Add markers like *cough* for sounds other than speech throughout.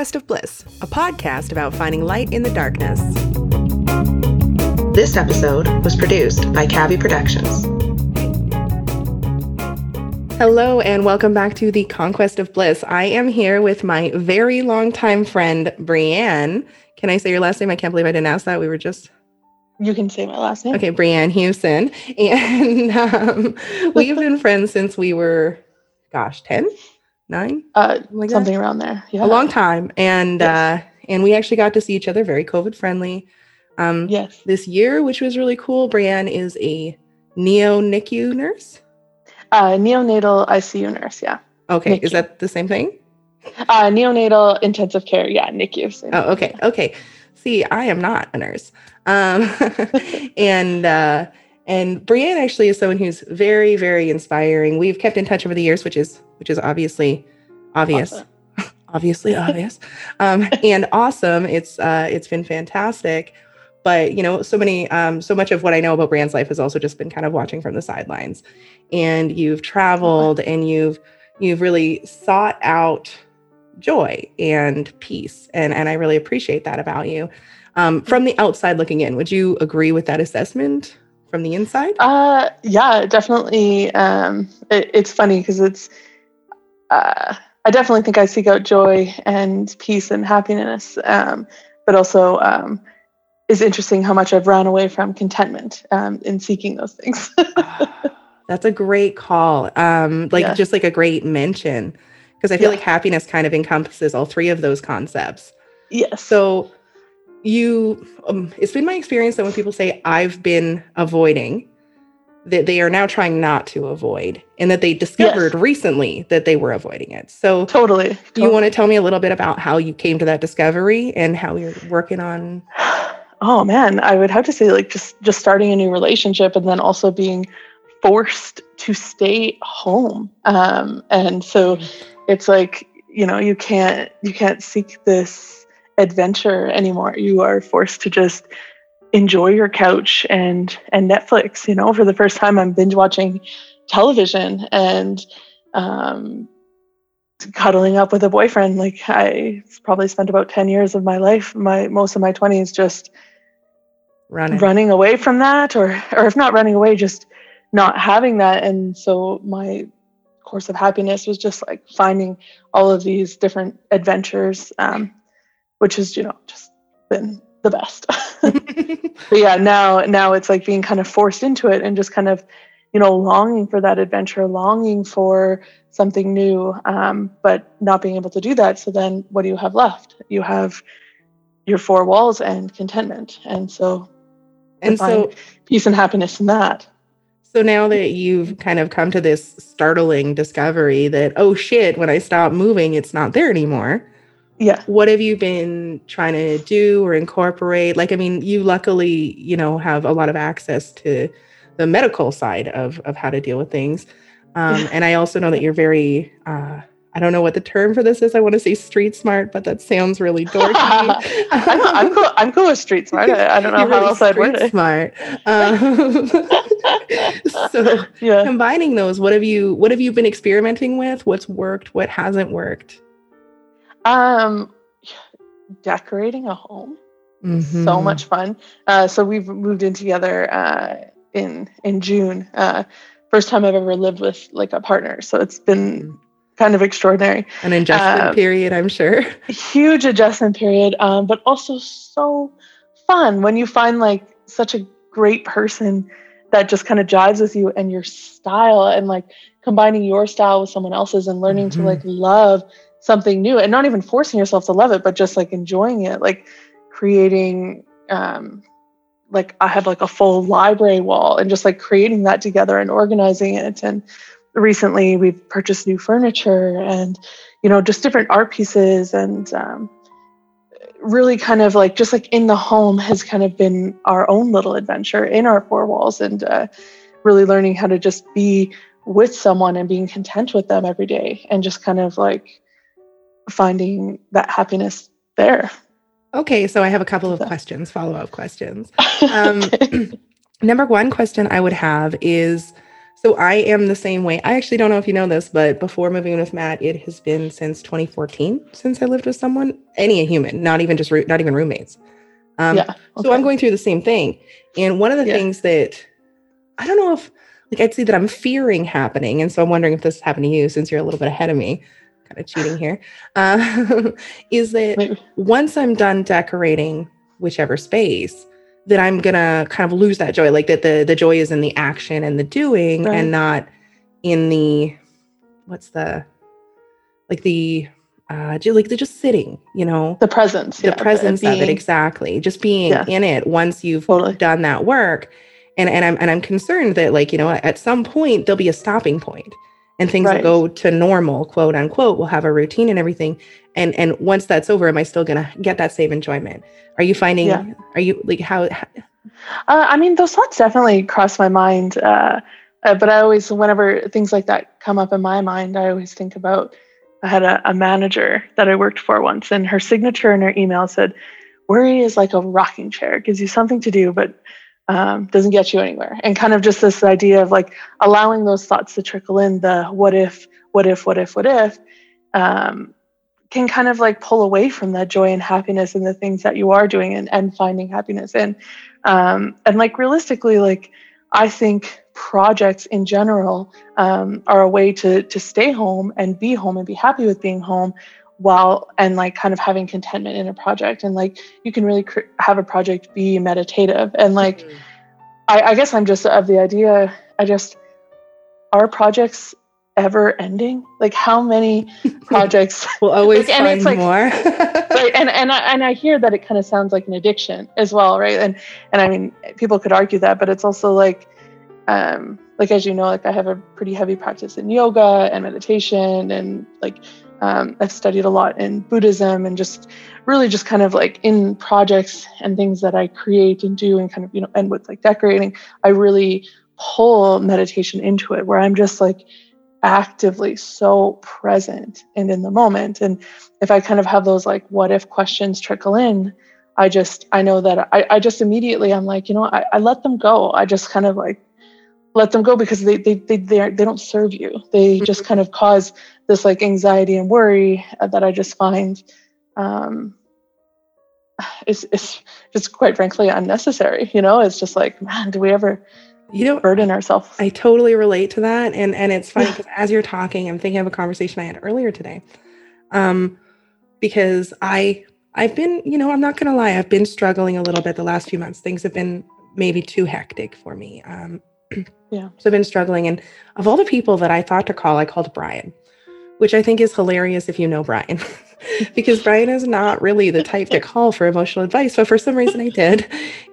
Conquest of Bliss, a podcast about finding light in the darkness. This episode was produced by Cabby Productions. Hello, and welcome back to the Conquest of Bliss. I am here with my very long time friend, Bryann. Can I say your last name? I can't believe I didn't ask that. We were just. You can say my last name. Okay, Bryann Hughson. *laughs* And um, we've been friends since we were, gosh, 10? Nine, uh, like something that? around there. Yeah, a long time, and yes. uh, and we actually got to see each other very COVID friendly. Um, yes, this year, which was really cool. Bryann is a neo NICU nurse. Uh, neonatal ICU nurse. Yeah. Okay, NICU. is that the same thing? Uh, neonatal intensive care. Yeah, NICU. Oh, okay, okay. See, I am not a nurse. Um, *laughs* and uh, and Bryann actually is someone who's very, very inspiring. We've kept in touch over the years, which is which is obviously obvious. Awesome. *laughs* obviously obvious. Um, *laughs* and awesome. It's uh it's been fantastic. But you know, so many um so much of what I know about Bryann's life has also just been kind of watching from the sidelines. And you've traveled and you've you've really sought out joy and peace. And and I really appreciate that about you. Um, from the outside looking in, would you agree with that assessment? From the inside? Uh, yeah, definitely. Um, it, it's funny because it's. Uh, I definitely think I seek out joy and peace and happiness, um, but also um, is interesting how much I've run away from contentment um, in seeking those things. *laughs* That's a great call. Um, like yeah. just like a great mention, because I feel yeah. like happiness kind of encompasses all three of those concepts. Yes. So you um, it's been my experience that when people say i've been avoiding that they are now trying not to avoid and that they discovered yes. recently that they were avoiding it so totally, do totally. you want to tell me a little bit about how you came to that discovery and how you're working on *sighs* oh man i would have to say like just just starting a new relationship and then also being forced to stay home um and so mm. it's like you know you can't you can't seek this adventure anymore. You are forced to just enjoy your couch and and Netflix. You know, for the first time, I'm binge watching television and um, cuddling up with a boyfriend. Like I probably spent about ten years of my life, my most of my twenties, just running running away from that, or or if not running away, just not having that. And so my course of happiness was just like finding all of these different adventures um, which has you know just been the best. *laughs* but yeah, now now it's like being kind of forced into it and just kind of you know longing for that adventure, longing for something new, um, but not being able to do that. So then, what do you have left? You have your four walls and contentment, and so and so peace and happiness in that. So now that you've kind of come to this startling discovery that oh shit, when I stop moving, it's not there anymore yeah what have you been trying to do or incorporate like i mean you luckily you know have a lot of access to the medical side of of how to deal with things um, and i also know that you're very uh, I don't know what the term for this is. I want to say street smart, but that sounds really dorky. *laughs* I'm, I'm, cool. I'm cool with street smart. I, I don't know how really else I'd word it. Smart. Um, *laughs* so yeah. combining those, what have you what have you been experimenting with? What's worked? What hasn't worked? Um, decorating a home. Mm-hmm. So much fun. Uh, so we've moved in together uh, in in June. Uh, first time I've ever lived with like a partner. So it's been mm-hmm. kind of extraordinary. An adjustment um, period, I'm sure. *laughs* Huge adjustment period, um, but also so fun when you find like such a great person that just kind of jives with you and your style and like combining your style with someone else's and learning mm-hmm. to like love something new and not even forcing yourself to love it but just like enjoying it like creating um like i have like a full library wall and just like creating that together and organizing it. And recently we've purchased new furniture and you know just different art pieces and um, really kind of like just like in the home has kind of been our own little adventure in our four walls and uh, really learning how to just be with someone and being content with them every day and just kind of like finding that happiness there. Okay, so I have a couple of questions, follow up questions. *laughs* Um, *clears throat* number one question I would have is So I am the same way. I actually don't know if you know this, but before moving with Matt, it has been since 2014 since I lived with someone, any human, not even just not even roommates. Um, yeah. Okay. So I'm going through the same thing, and one of the yeah. things that I don't know if like I'd say that I'm fearing happening, and so I'm wondering if this happened to you since you're a little bit ahead of me. Kind of cheating here. Uh, *laughs* is that once I'm done decorating whichever space, that I'm gonna kind of lose that joy. Like that the the joy is in the action and the doing right. and not in the what's the like the uh like the just sitting, you know. The presence. The yeah, presence being, of it, exactly. Just being yeah. in it once you've totally. done that work. And and I'm and I'm concerned that like, you know, at some point there'll be a stopping point and things right. will go to normal, quote unquote. We'll have a routine and everything. And and once that's over, am I still gonna get that same enjoyment? Are you finding? Yeah. Are you like how? how uh, I mean, those thoughts definitely cross my mind. Uh, uh, but I always, whenever things like that come up in my mind, I always think about. I had a, a manager that I worked for once, and her signature in her email said, "Worry is like a rocking chair; it gives you something to do, but um, doesn't get you anywhere. And kind of just this idea of like allowing those thoughts to trickle in the what if, what if, what if, what if, um, can kind of like pull away from that joy and happiness and the things that you are doing and, and finding happiness in. Um, and like realistically, like I think projects in general um, are a way to to stay home and be home and be happy with being home while and like kind of having contentment in a project and like you can really cr- have a project be meditative and like mm-hmm. I, I guess i'm just of the idea i just are projects ever ending? Like how many *laughs* projects will always like, find like, more. *laughs* right and and I, and I hear that it kind of sounds like an addiction as well right? And and i mean people could argue that but it's also like um like as you know like i have a pretty heavy practice in yoga and meditation and like um, I've studied a lot in Buddhism and just really just kind of like in projects and things that I create and do and kind of, you know, and with like decorating, I really pull meditation into it where I'm just like actively so present and in the moment. And if I kind of have those like what if questions trickle in, I just, I know that I, I just immediately, I'm like, you know, I, I let them go. I just kind of like let them go because they they they they, they don't serve you. They mm-hmm. just kind of cause this like anxiety and worry uh, that I just find um, is is just quite frankly unnecessary. You know, it's just like, man, do we ever you know burden ourselves? I totally relate to that, and and it's funny because as you're talking, I'm thinking of a conversation I had earlier today, um, because I I've been, you know, I'm not gonna lie, I've been struggling a little bit the last few months. Things have been maybe too hectic for me. Um, yeah. So I've been struggling. And of all the people that I thought to call, I called Brian, which I think is hilarious if you know Brian, *laughs* because Brian is not really the type to call for emotional advice. But for some reason I did.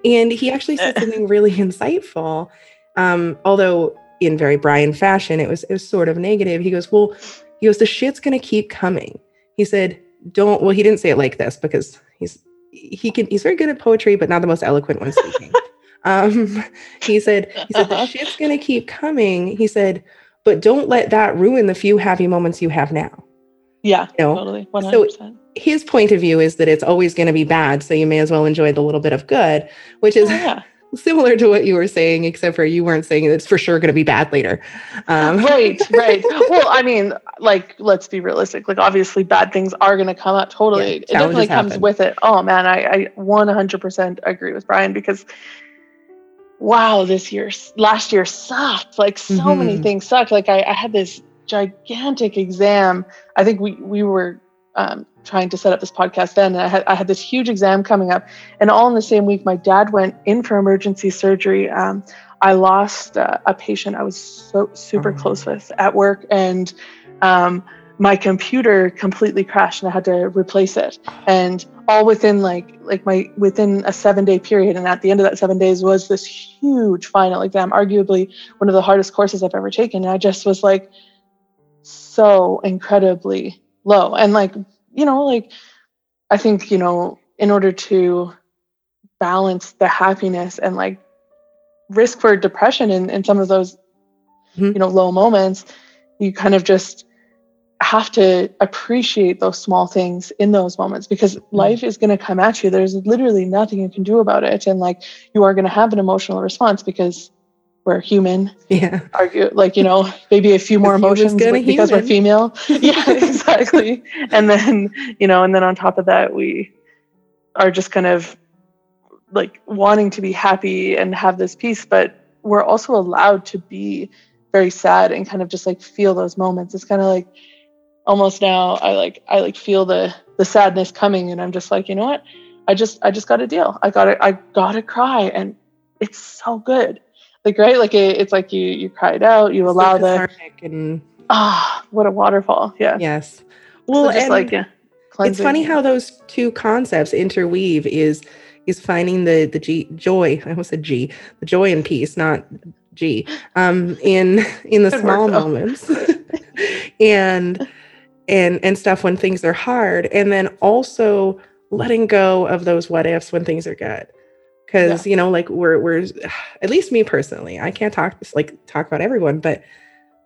And he actually said *laughs* something really insightful. Um, although in very Brian fashion, it was it was sort of negative. He goes, Well, he goes, the shit's gonna keep coming. He said, Don't well, he didn't say it like this because he's he can he's very good at poetry, but not the most eloquent when speaking. *laughs* Um, *laughs* he said, he said, the *laughs* shit's going to keep coming. He said, but don't let that ruin the few happy moments you have now. Yeah, you know? totally. 100%. So his point of view is that it's always going to be bad. So you may as well enjoy the little bit of good, which is oh, yeah. *laughs* similar to what you were saying, except for you weren't saying it's for sure going to be bad later. Um. Right, right. well, I mean, like, let's be realistic. Like, obviously, bad things are going to come up. Totally. Yeah, it definitely comes happen. with it. Oh, man, I, I 100% agree with Brian because wow, this year, last year sucked. Like so mm-hmm. many things sucked. Like I, I, had this gigantic exam. I think we we were um, trying to set up this podcast then, and I had I had this huge exam coming up, and all in the same week, my dad went in for emergency surgery. Um, I lost uh, a patient I was so super oh. close with at work, and um, my computer completely crashed and I had to replace it. And all within like like my within a seven day period. And at the end of that seven days was this huge final exam, arguably one of the hardest courses I've ever taken. And I just was like so incredibly low. And like, you know, like I think, you know, in order to balance the happiness and like risk for depression in, in some of those, mm-hmm. you know, low moments, you kind of just have to appreciate those small things in those moments because mm-hmm. life is going to come at you. There's literally nothing you can do about it. And like you are going to have an emotional response because we're human. Yeah. Argue like, you know, maybe a few more emotions because we're female. *laughs* yeah, exactly. and then, you know, and then on top of that, we are just kind of like wanting to be happy and have this peace, but we're also allowed to be very sad and kind of just like feel those moments. It's kind of like almost now I like I like feel the the sadness coming and I'm just like, you know what? I just I just got a deal. I got to I got to cry and it's so good. Like right like it, it's like you you cried out, you allow the and ah, what a waterfall. Yeah. Yes. Well, so just like yeah, it's funny how those two concepts interweave is is finding the the G, joy. I almost said G, the joy and peace, not G, um, in in the Good small work, moments, *laughs* and and and stuff when things are hard, and then also letting go of those what ifs when things are good. Because yeah. you know, like we're we're at least me personally, I can't talk like talk about everyone, but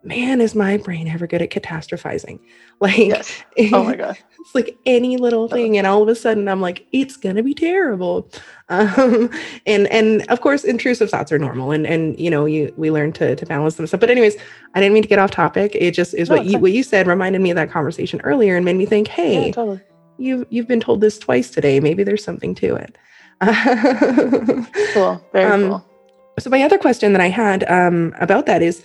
man, is my brain ever good at catastrophizing? *laughs* Like, yes. oh my god, *laughs* it's like any little thing, and all of a sudden I'm like, it's gonna be terrible. *laughs* Um, and and of course, intrusive thoughts are normal, and and you know, you we learn to to balance them. So, but anyways, I didn't mean to get off topic. It just is no, what you what you said reminded me of that conversation earlier, and made me think, hey, yeah, totally. you've you've been told this twice today. Maybe there's something to it. cool, very um, cool. So my other question that I had um, about that is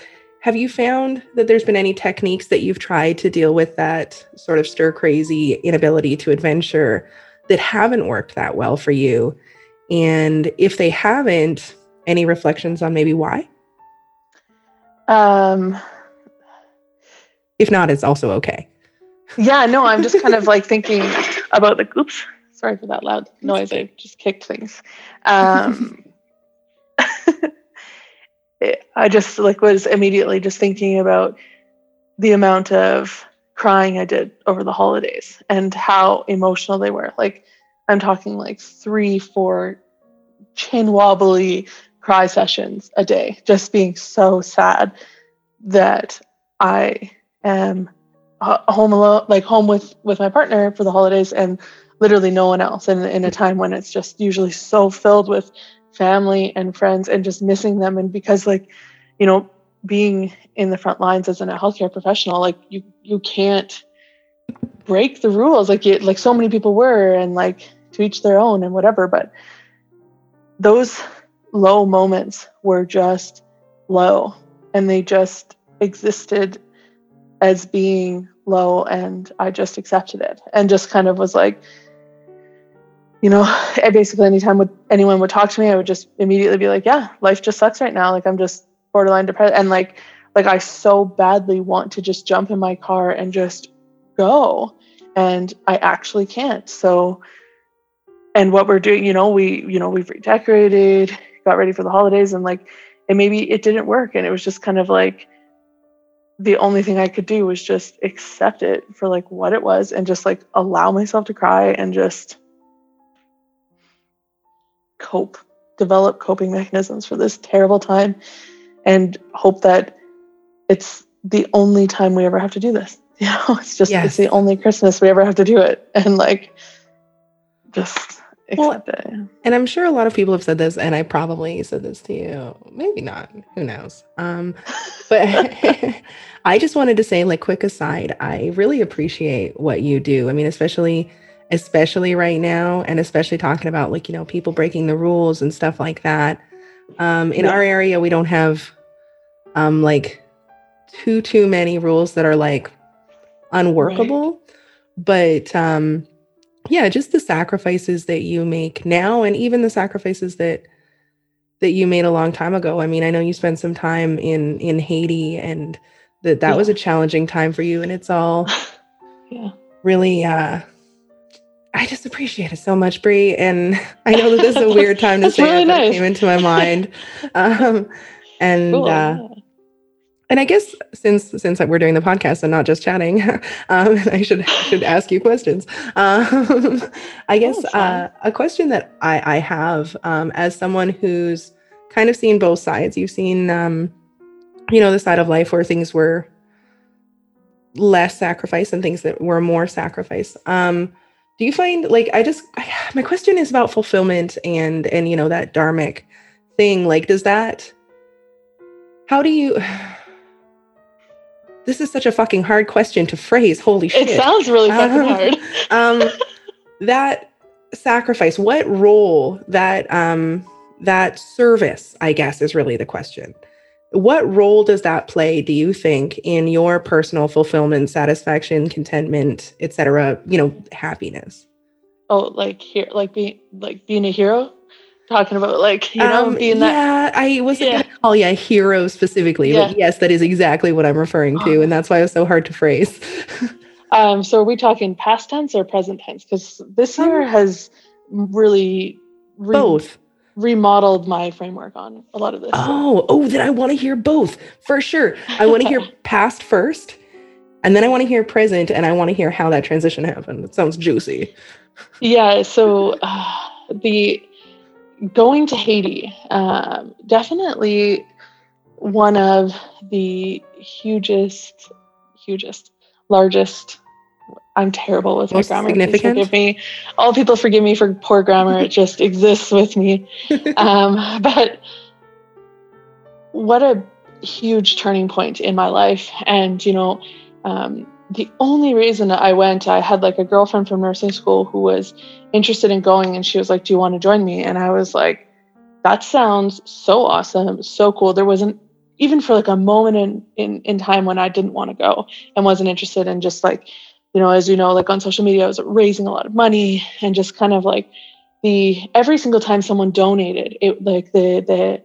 have you found that there's been any techniques that you've tried to deal with that sort of stir crazy inability to adventure that haven't worked that well for you? And if they haven't, any reflections on maybe why? Um, if not, it's also okay. Yeah, no, I'm just kind of like *laughs* thinking about the oops, sorry for that loud noise. I just kicked things. Um, *laughs* I just like was immediately just thinking about the amount of crying I did over the holidays and how emotional they were. Like I'm talking like three, four chin wobbly cry sessions a day, just being so sad that I am home alone, like home with with my partner for the holidays, and literally no one else. And in a time when it's just usually so filled with family and friends and just missing them. And because like you know being in the front lines as a healthcare professional like you you can't break the rules like you like so many people were and like to each their own and whatever. But those low moments were just low and they just existed as being low and I just accepted it and just kind of was like you know, *sighs* basically anytime would anyone would talk to me, I would just immediately be like, yeah, life just sucks right now. Like I'm just borderline depressed. And like, like I so badly want to just jump in my car and just go. And I actually can't. So, and what we're doing, you know, we, you know, we've redecorated, got ready for the holidays and like, and maybe it didn't work. And it was just kind of like, the only thing I could do was just accept it for like what it was and just like allow myself to cry and just cope, develop coping mechanisms for this terrible time, and hope that it's the only time we ever have to do this. *laughs* You know, it's just yes. it's the only Christmas we ever have to do it, *laughs* and like just well. And I'm sure a lot of people have said this, and I probably said this to you. Maybe not. Who knows? Um, *laughs* but I just wanted to say, like, quick aside, I really appreciate what you do. I mean, especially especially right now, and especially talking about like, you know, people breaking the rules and stuff like that. Um, in yeah. our area, we don't have um, like too, too many rules that are like unworkable. Right. But um, yeah, just the sacrifices that you make now, and even the sacrifices that that you made a long time ago. I mean, I know you spent some time in in Haiti, and that that yeah. was a challenging time for you, and it's all *laughs* yeah really uh I just appreciate it so much, Brie. And I know that this is a *laughs* weird time to say really it, nice. it came into my mind. Um, and cool. uh, and I guess since since we're doing the podcast and not just chatting, *laughs* um, *laughs* I should should ask you questions. Um, I guess oh, uh, a question that I, I have um, as someone who's kind of seen both sides. You've seen, um, you know, the side of life where things were less sacrifice and things that were more sacrifice. Um, do you find like i just I, *sighs* my question is about fulfillment and and you know that dharmic thing like does that how do you *sighs* this is such a fucking hard question to phrase holy shit It sounds really fucking Um, hard. *laughs* um that sacrifice what role that um that service i guess is really the question what role does that play do you think in your personal fulfillment satisfaction contentment etc you know happiness Oh, like here, like being like being a hero. Talking about like you know Um, being that. yeah i wasn't Yeah. gonna call you a hero specifically Yeah. but yes that is exactly what i'm referring to Oh. and that's why it was so hard to phrase *laughs* Um, so are we talking past tense or present tense? Because this Um, year has really re- both remodeled my framework on a lot of this. Oh, oh, then I want to hear both for sure. I want to hear *laughs* past first, and then I want to hear present, and I want to hear how that transition happened. It sounds juicy. Yeah, so uh, the going to Haiti, um, definitely one of the hugest, hugest, largest. I'm terrible with my Most grammar. Please significant? Forgive me. All people forgive me for poor grammar. It *laughs* just exists with me. *laughs* Um, but what a huge turning point in my life. And, you know, um, the only reason I went, I had like a girlfriend from nursing school who was interested in going, and she was like, Do you want to join me? And I was like, That sounds so awesome, so cool. There wasn't even for like a moment in, in, in time when I didn't want to go and wasn't interested in just like, you know, as you know, like on social media, I was raising a lot of money and just kind of like the every single time someone donated, it like the the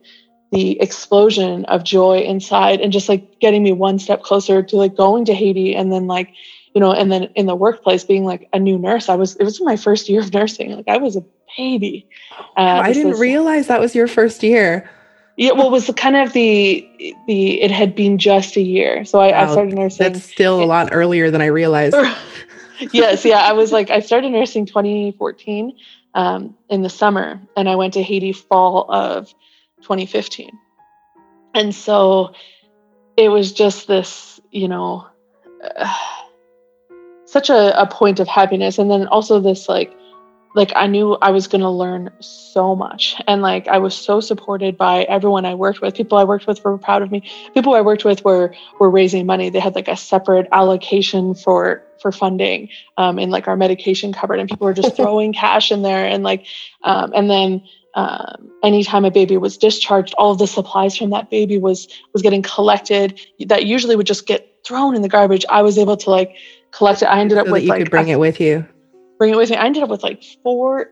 the explosion of joy inside and just like getting me one step closer to like going to Haiti and then like you know and then in the workplace being like a new nurse. I was it was my first year of nursing. Like I was a baby. Uh, I didn't was- realize that was your first year. Yeah well it was kind of the the it had been just a year so I, I started nursing That's still a lot earlier than I realized. *laughs* yes, yeah. I was like, I started nursing 2014 um, in the summer, and I went to Haiti fall of 2015. And so it was just this, you know, uh, *sighs* such a, a point of happiness. And then also this, like, like I knew I was going to learn so much. And like I was so supported by everyone I worked with. People I worked with were proud of me. People I worked with were were raising money. They had like a separate allocation for for funding um, in like our medication cupboard, and people were just *laughs* throwing cash in there. And like, um, and then um, anytime a baby was discharged, all of the supplies from that baby was was getting collected. That usually would just get thrown in the garbage. I was able to like collect it. I ended up so with that you like could bring a it with you. Bring it with me. I ended up with like four,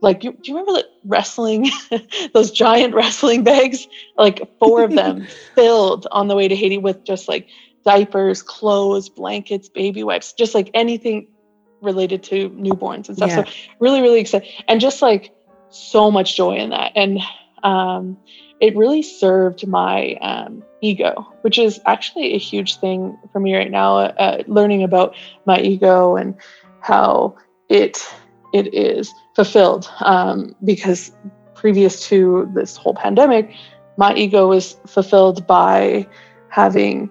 like, you, do you remember that wrestling, *laughs* those giant wrestling bags? Like four of them *laughs* filled on the way to Haiti with just like diapers, clothes, blankets, baby wipes, just like anything related to newborns and stuff. Yeah. So really, really excited. And just like so much joy in that. And um, it really served my um, ego, which is actually a huge thing for me right now, uh, learning about my ego and how it it is fulfilled um, because previous to this whole pandemic my ego was fulfilled by having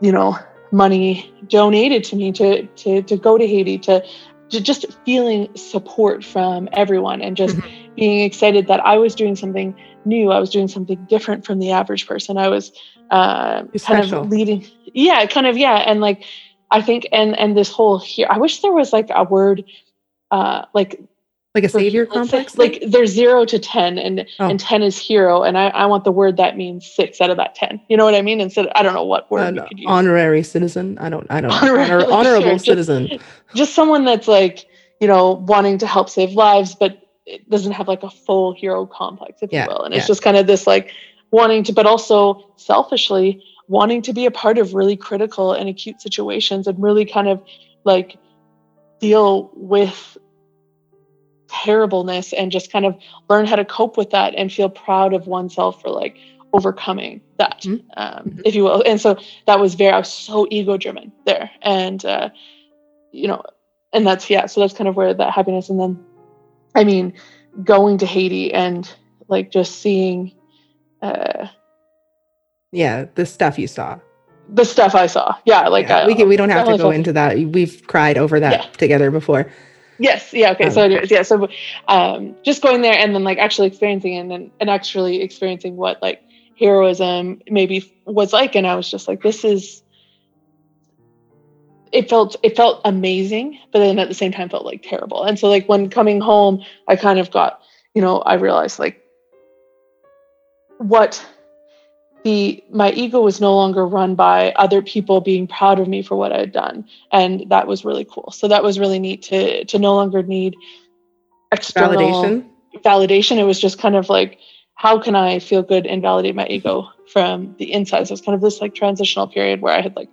you know money donated to me to to, to go to haiti to, to just feeling support from everyone and just being excited that i was doing something new. I was doing something different from the average person. I was uh, kind special. of leading yeah kind of yeah. And like i think and and this whole here i wish there was like a word uh like Like a savior complex? like there's zero to ten and Oh. and ten is hero and I, I want the word that means six out of that ten you know what i mean instead i don't know what word An we could use honorary citizen. I don't. I don't. Honorary, honor, *laughs* sure, honorable just- citizen. just someone that's like you know wanting to help save lives but it doesn't have like a full hero complex if Yeah, you will and yeah. it's just kind of this like wanting to but also selfishly wanting to be a part of really critical and acute situations and really kind of like deal with terribleness and just kind of learn how to cope with that and feel proud of oneself for like overcoming that Mhm. um, Mhm. if you will and so that was very i was so ego driven there and uh, you know and that's yeah so that's kind of where that happiness and then i mean going to haiti and like just seeing uh, Yeah, the stuff you saw. The stuff i saw yeah like Yeah, I, we can, we don't have to go into that. We've cried over that Yeah. together before. Yes. Yeah. Okay. So, Um, anyways, yeah. So, um, just going there and then like actually experiencing and then and actually experiencing what like heroism maybe was like and i was just like this is it felt it felt amazing but then at the same time felt like terrible and so like when coming home i kind of got you know i realized like what the my ego was no longer run by other people being proud of me for what i had done. And that was really cool. So that was really neat to to no longer need external validation? validation. It was just kind of like how can I feel good and validate my ego from the inside? So it's kind of this like transitional period where I had like,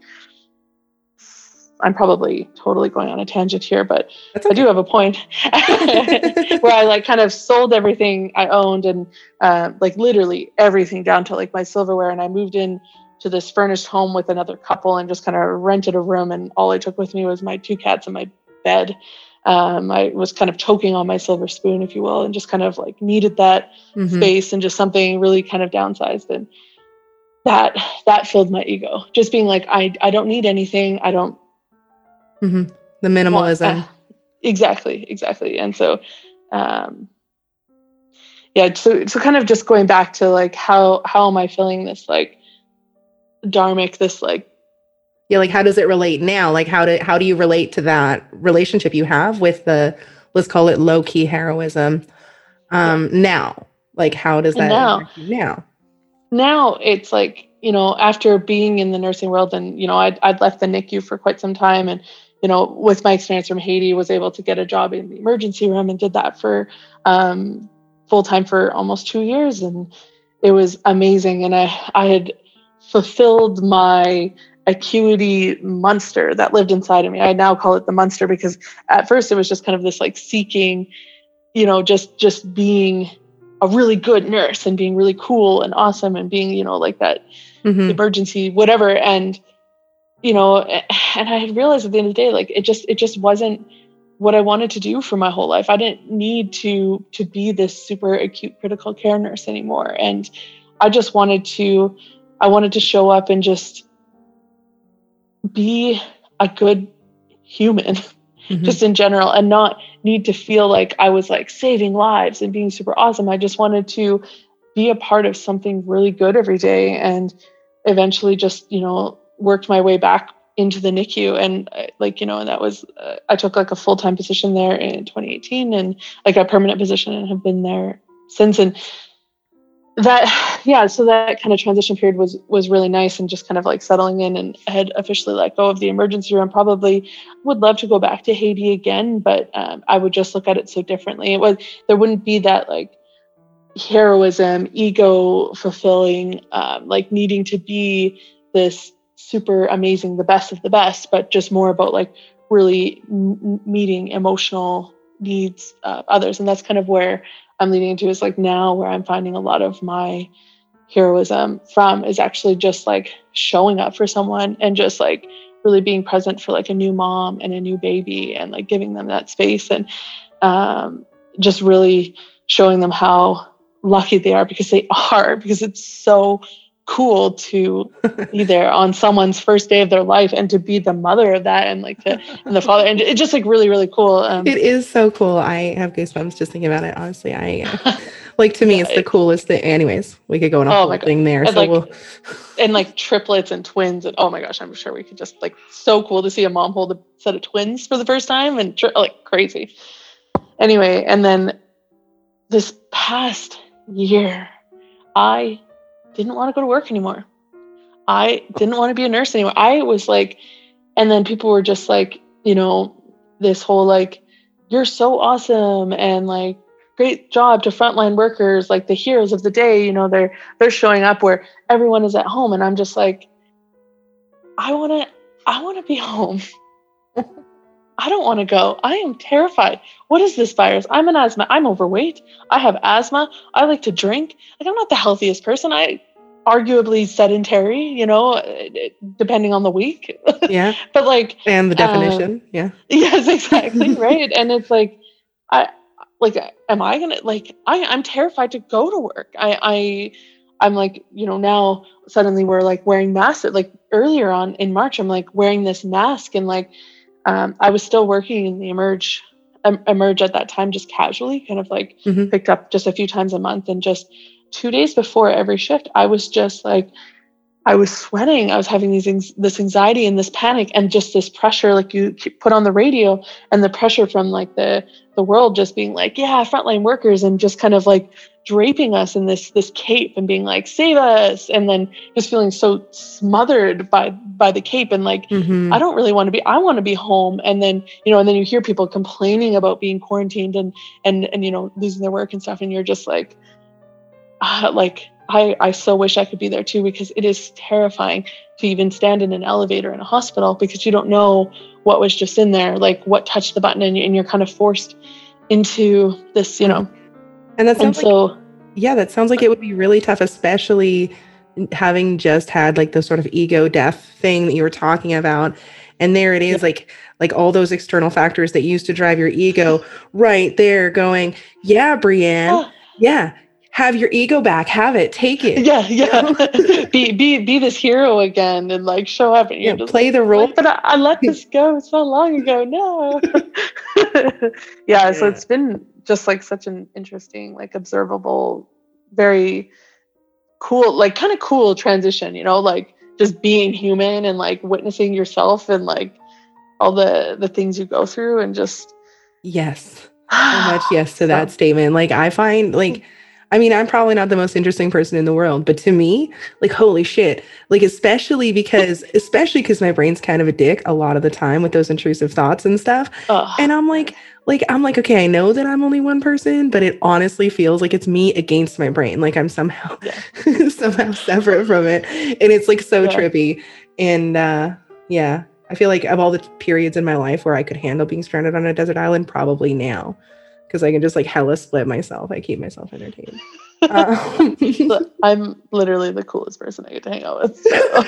I'm probably totally going on a tangent here, but okay. I do have a point *laughs* *laughs* where I like kind of sold everything I owned and uh, like literally everything down to like my silverware. And I moved in to this furnished home with another couple and just kind of rented a room. And all I took with me was my two cats and my bed um, I was kind of choking on my silver spoon, if you will, and just kind of like needed that mm-hmm. space and just something really kind of downsized. And that that filled my ego. Just being like, I I don't need anything. I don't. Mm-hmm. The minimalism. Want, uh, exactly, exactly. And so, um, yeah. So so kind of just going back to like how how am I feeling this like dharmic this like yeah like how does it relate now like how do how do you relate to that relationship you have with the let's call it low key heroism um now like how does that now now now it's like you know after being in the nursing world and you know I'd, I'd left the nicu for quite some time and you know with my experience from haiti was able to get a job in the emergency room and did that for um, full time for almost two years and it was amazing and i i had fulfilled my acuity monster that lived inside of me. I now call it the monster because at first it was just kind of this like seeking, you know, just just being a really good nurse and being really cool and awesome and being, you know, like that mm-hmm. emergency whatever and you know, *sighs* and I had realized at the end of the day like it just it just wasn't what I wanted to do for my whole life. I didn't need to to be this super acute critical care nurse anymore and I just wanted to I wanted to show up and just be a good human mm-hmm. just in general and not need to feel like I was like saving lives and being super awesome. I just wanted to be a part of something really good every day and eventually just, you know, worked my way back into the NICU and uh, like you know and that was uh, I took like a full-time position there in 2018 and like a permanent position and have been there since. And that *sighs* yeah so that kind of transition period was was really nice and just kind of like settling in and had officially let go of the emergency room. Probably would love to go back to haiti again but um, i would just look at it so differently. It was there wouldn't be that like heroism ego fulfilling um, like needing to be this super amazing the best of the best but just more about like really m- meeting emotional needs of others. And that's kind of where I'm leading into is like now where I'm finding a lot of my heroism from is actually just like showing up for someone and just like really being present for like a new mom and a new baby and like giving them that space and um, just really showing them how lucky they are because they *laughs* are because it's so cool to *laughs* be there on someone's first day of their life and to be the mother of that and like the and the father. And it's just like really really cool um, it is so cool. I have goosebumps just thinking about it honestly. I *laughs* like to me yeah, it's the coolest thing. Anyways we could go on a oh whole thing there and so like, we'll and like triplets and twins and oh my gosh i'm sure we could just like so cool to see a mom hold a set of twins for the first time and tri- like crazy. Anyway and then this past year i didn't want to go to work anymore. I didn't want to be a nurse anymore. I was like, and then people were just like, you know, this whole like, you're so awesome and like great job to frontline workers, like the heroes of the day, you know, they're they're showing up where everyone is at home. And I'm just like, I wanna, I wanna be *laughs* home. I don't want to go. I am terrified. What is this virus? I'm an asthma. I'm overweight. I have asthma. I like to drink. Like I'm not the healthiest person. I arguably sedentary, you know, depending on the week. *laughs* Yeah. but like and the definition. Uh, yeah. *laughs* Yes, exactly. *laughs* right. And it's like I like am I gonna like I, I'm terrified to go to work. I I I'm like, you know, now suddenly we're like wearing masks. Like earlier on in March, I'm like wearing this mask and like um, I was still working in the emerge emerge at that time just casually kind of like mm-hmm. picked up just a few times a month and just two days before every shift, I was just like, I was sweating. I was having these this anxiety and this panic and just this pressure, like you put on the radio, and the pressure from like the the world just being like, yeah, frontline workers, and just kind of like draping us in this this cape and being like, save us, and then just feeling so smothered by by the cape and like, mm-hmm. I don't really want to be. I want to be home, and then you know, and then you hear people complaining about being quarantined and and and you know losing their work and stuff, and you're just like, uh, like I, I so wish I could be there too because it is terrifying to even stand in an elevator in a hospital because you don't know what was just in there, like what touched the button, and, and you're kind of forced into this, you know. Mm-hmm. And that sounds and so, like, yeah, that sounds like it would be really tough, especially having just had like the sort of ego death thing that you were talking about. And there it is, yeah. like like all those external factors that used to drive your ego right there going, yeah, Bryann, yeah, have your ego back. Have it. Take it. Yeah yeah. *laughs* Be be be this hero again and like show up and yeah, play like, the role. But I, I, let this go so long ago. No. Yeah, *laughs* yeah. so it's been just like such an interesting like observable very cool like kind of cool transition you know like just being human and like witnessing yourself and like all the the things you go through and just yes. *sighs* So much yes to that statement. Like i find like mm. I mean, I'm probably not the most interesting person in the world, but to me, like, holy shit. Like, especially because, especially because my brain's kind of a dick a lot of the time with those intrusive thoughts and stuff. Ugh. And I'm like, like, I'm like, okay, I know that I'm only one person, but it honestly feels like it's me against my brain. Like I'm somehow, yeah. *laughs* somehow separate from it. And it's like so yeah. trippy. And uh, yeah, I feel like of all the periods in my life where I could handle being stranded on a desert island, probably now because I can just like hella split myself. I keep myself entertained. *laughs* Um, I'm literally the coolest person I get to hang out with. So.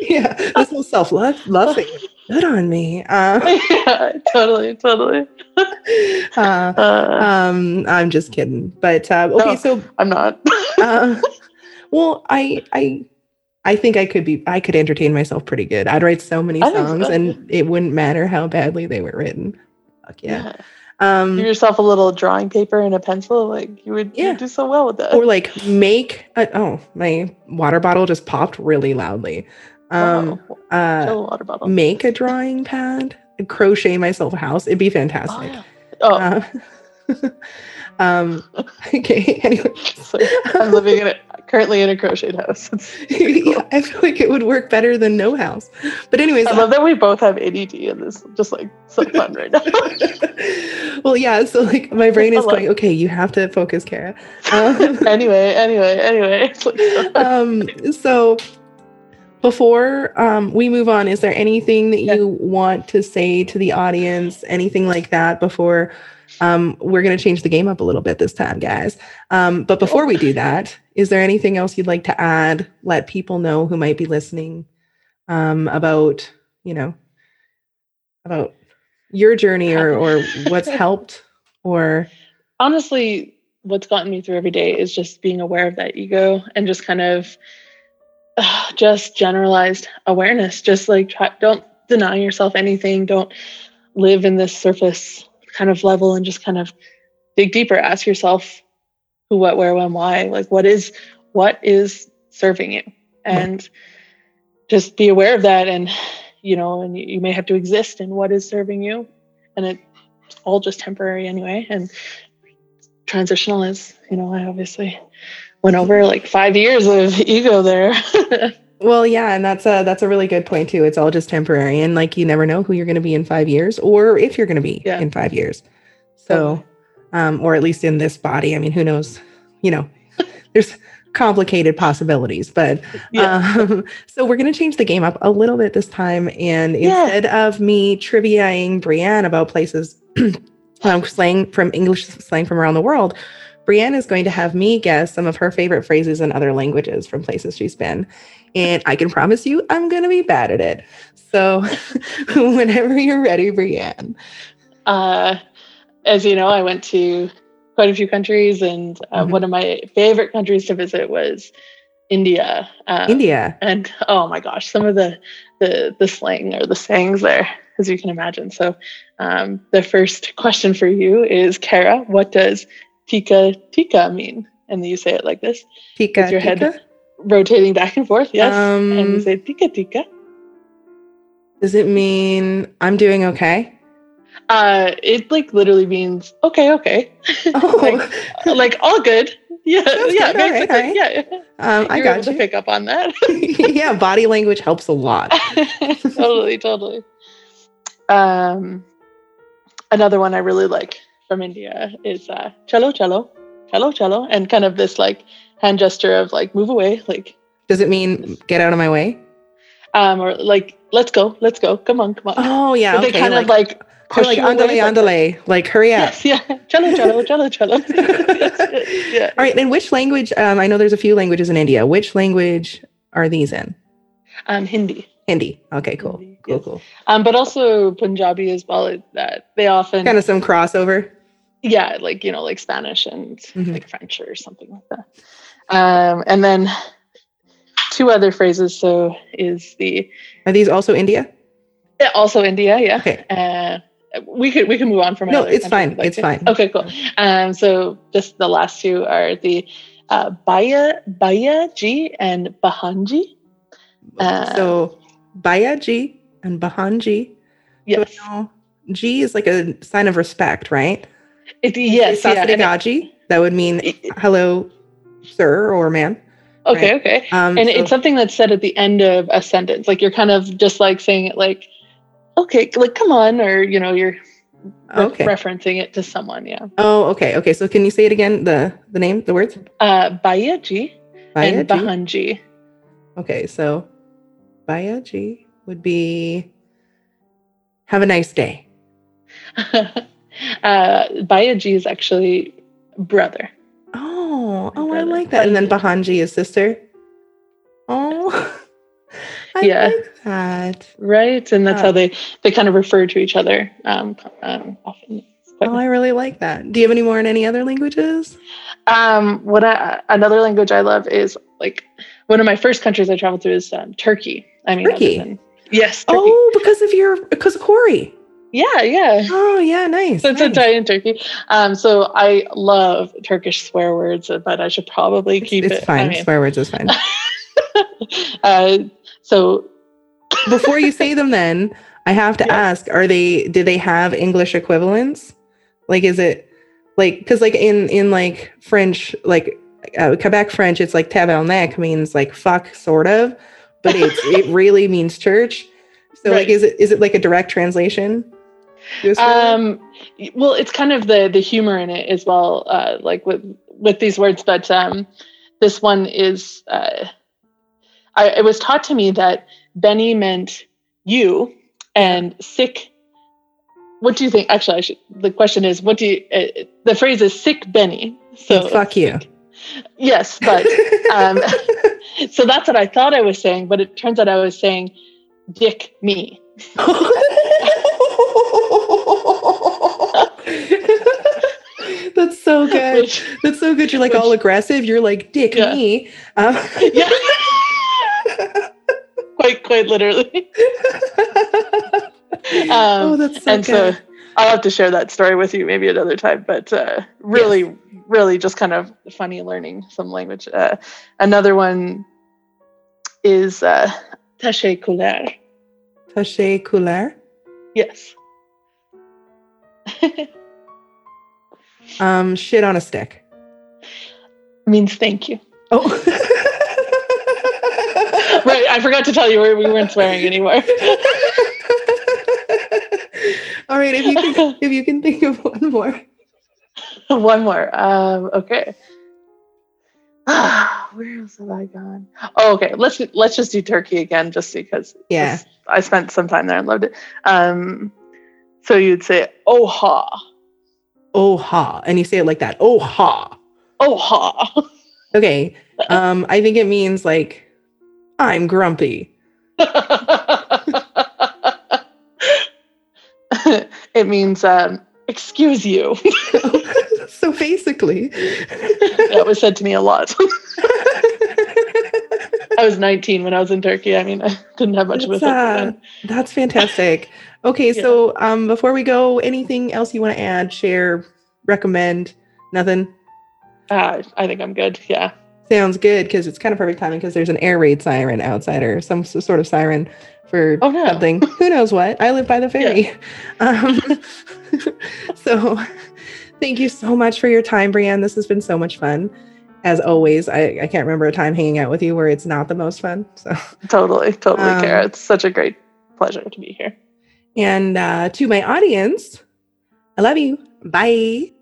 *laughs* yeah, this whole self love love thing good on me. Uh, *laughs* yeah, totally, totally. Uh, uh, um, I'm just kidding, but uh, okay, no, so I'm not. uh, well, I I I think I could be I could entertain myself pretty good. I'd write so many songs, so. and it wouldn't matter how badly they were written. Fuck yeah. yeah. Um, Give yourself a little drawing paper and a pencil. Like you would yeah. do so well with that. Or like make a, oh my water bottle just popped really loudly. Um, uh, water bottle. Make a drawing pad. Crochet myself a house. It'd be fantastic. Oh. Yeah. oh. Uh, *laughs* um. *laughs* Okay. *laughs* Anyway, so I'm living in it currently in a crocheted house. *laughs* yeah, I feel like it would work better than no house. But anyways, I love that we both have ADD and this just like so fun right now. well, yeah. So like my brain is going, okay, you have to focus, Kara. Um, anyway, anyway, anyway. um. So before um, we move on, is there anything that you want to say to the audience? Anything like that before? Um, we're going to change the game up a little bit this time, guys. Um, but before we do that, is there anything else you'd like to add? Let people know who might be listening um, about, you know, about your journey or or what's *laughs* helped or honestly what's gotten me through every day is just being aware of that ego and just kind of uh, *sighs* just generalized awareness just like try, don't deny yourself anything don't live in this surface kind of level and just kind of dig deeper. Ask yourself who what where when why. Like what is what is serving you? And just be aware of that and you know and you, may have to exist in what is serving you. And it's all just temporary anyway. And transitional is you know i obviously went over like five years of ego there *laughs* Well, yeah, and that's a that's a really good point too. It's all just temporary, and like you never know who you're going to be in five years, or if you're going to be yeah. in five years. So, um, or at least in this body. I mean, who knows? You know, *laughs* there's complicated possibilities, but yeah. um, *laughs* so we're going to change the game up a little bit this time, and yeah. instead of me triviaing Bryann about places, *clears throat* um, slang from English slang from around the world. Bryann is going to have me guess some of her favorite phrases in other languages from places she's been. And I can promise you, I'm going to be bad at it. So *laughs* whenever you're ready, Bryann. Uh, as you know, I went to quite a few countries, and uh, mm-hmm. one of my favorite countries to visit was India. Um, India. And oh my gosh, some of the, the, the slang or the sayings there, as you can imagine. So um, the first question for you is, Kara, what does tika tika mean? and you say it like this, Tika, with your head rotating back and forth. Yes, and you Um, say tika tika. Does it mean I'm doing okay? Uh, it like literally means okay, okay, *laughs* Oh, like, *laughs* like all good. Yeah, Sounds yeah, good. All right, basically, yeah. um, I You're got able to you. pick up on that. *laughs* yeah, body language helps a lot. totally, totally. Um, another one I really like from India is uh, chalo, chalo, chalo, chalo, and kind of this like hand gesture of like move away, like Does it mean get out of my way? um, or like let's go, let's go, come on, come on. Oh yeah, but they okay. kind like, of like push like away, andale, like- andale. Like hurry up. Yes, yeah, chalo, chalo, chalo, chalo. yeah. All right. And which language? Um, I know there's a few languages in India. Which language are these in? Um, Hindi. Hindi. Okay, cool. Hindi, Cool, yes. cool. Um, but also Punjabi as well. That they often, Kind of some crossover. Yeah, like you know, like Spanish and Mhm. like French or something like that. Um, and then two other phrases. So is the Are these also India? also India, yeah. Okay. Uh, we could we can move on from it. No, it's fine, you'd it's to. fine. Okay, cool. Um, so just the last two are the uh, Baya Baya Ji and Bahanji. Uh, so Bayaji and Bahanji. Yes, So G is like a sign of respect, right? It, yes, yeah. and that would mean hello, sir or man. okay, right. okay. Um, and so- it's something that's said at the end of a sentence like you're kind of just like saying it like okay like come on or you know you're re- okay. referencing it to someone yeah Oh, okay. Okay. So can you say it again? The the name, the words? uh bayaji and bahanji Okay, so Bayaji would be have a nice day. *laughs* uh bayaji is actually brother Oh, oh, I like that. And then Bahanji is sister. Oh, *laughs* I Yeah. like that. right and that's Uh, how they they kind of refer to each other um, um often Oh, I really like that. Do you have any more in any other languages? Um, what I, another language I love is like one of my first countries I traveled to is um, Turkey. I mean, Turkey? than- yes, Turkey. Oh, because of your because of Corey. Yeah, yeah. Oh, yeah, nice. So it's nice. Italian Turkey. Um, so I love Turkish swear words, but I should probably It's, keep it's it. fine. I mean, Swear words is fine. *laughs* uh, so *laughs* Before you say them, then I have to Yeah. ask: Are they? Do they have English equivalents? Like, is it like because like in in like French, like uh, Quebec French, it's like tabernacle means like fuck, sort of, but it's it *laughs* really means church. So like, is it is it like a direct translation? To a swear word? um, well, it's kind of the the humor in it as well, uh, like with with these words. But um, this one is. Uh, I, it was taught to me that Benny meant you, and sick. What do you think? Actually, I should. The question is, what do you? Uh, the phrase is sick Benny. So fuck you. Yes, but um, *laughs* so that's what I thought I was saying, but it turns out I was saying dick me. *laughs* That's so *laughs* good. Which, That's so good. You're like all aggressive. You're like dick Yeah. me. Um, yeah. *laughs* *laughs* quite quite literally. oh, Um, that's so and good. so I'll have to share that story with you maybe another time, but uh, really, really just kind of funny learning some language. Uh, another one is uh, teşekkürler. Taché couleur. Yes. Um, shit on a stick. means thank you. Oh. *laughs* Right, I forgot to tell you we, we weren't swearing anymore. *laughs* All right, if you can, if you can think of one more. *laughs* One more. Um, okay. *sighs* Where else have I gone? Oh, okay. Let's let's just do Turkey again, just because. Yeah. I spent some time there and loved it. Um, so you'd say "oha, Oh ha, and you say it like that. Oh ha. oha." Okay. Um, I think it means like I'm grumpy. *laughs* it means um, "excuse you." *laughs* so basically, *laughs* that was said to me a lot. I was 19 when I was in Turkey. I mean, I didn't have much of a uh. That's fantastic. Okay, Yeah. so um, before we go, anything else you want to add, share, recommend? Nothing. Uh, I think I'm good. Yeah. Sounds good because it's kind of perfect timing because there's an air raid siren outside or some sort of siren for Oh, no. something. Who knows what? I live by the ferry. *laughs* Um, *laughs* so thank you so much for your time, Bryann. This has been so much fun. As always, I, I can't remember a time hanging out with you where it's not the most fun. So Totally. Totally, Um, Kara. It's such a great pleasure to be here. And uh, to my audience, I love you. Bye.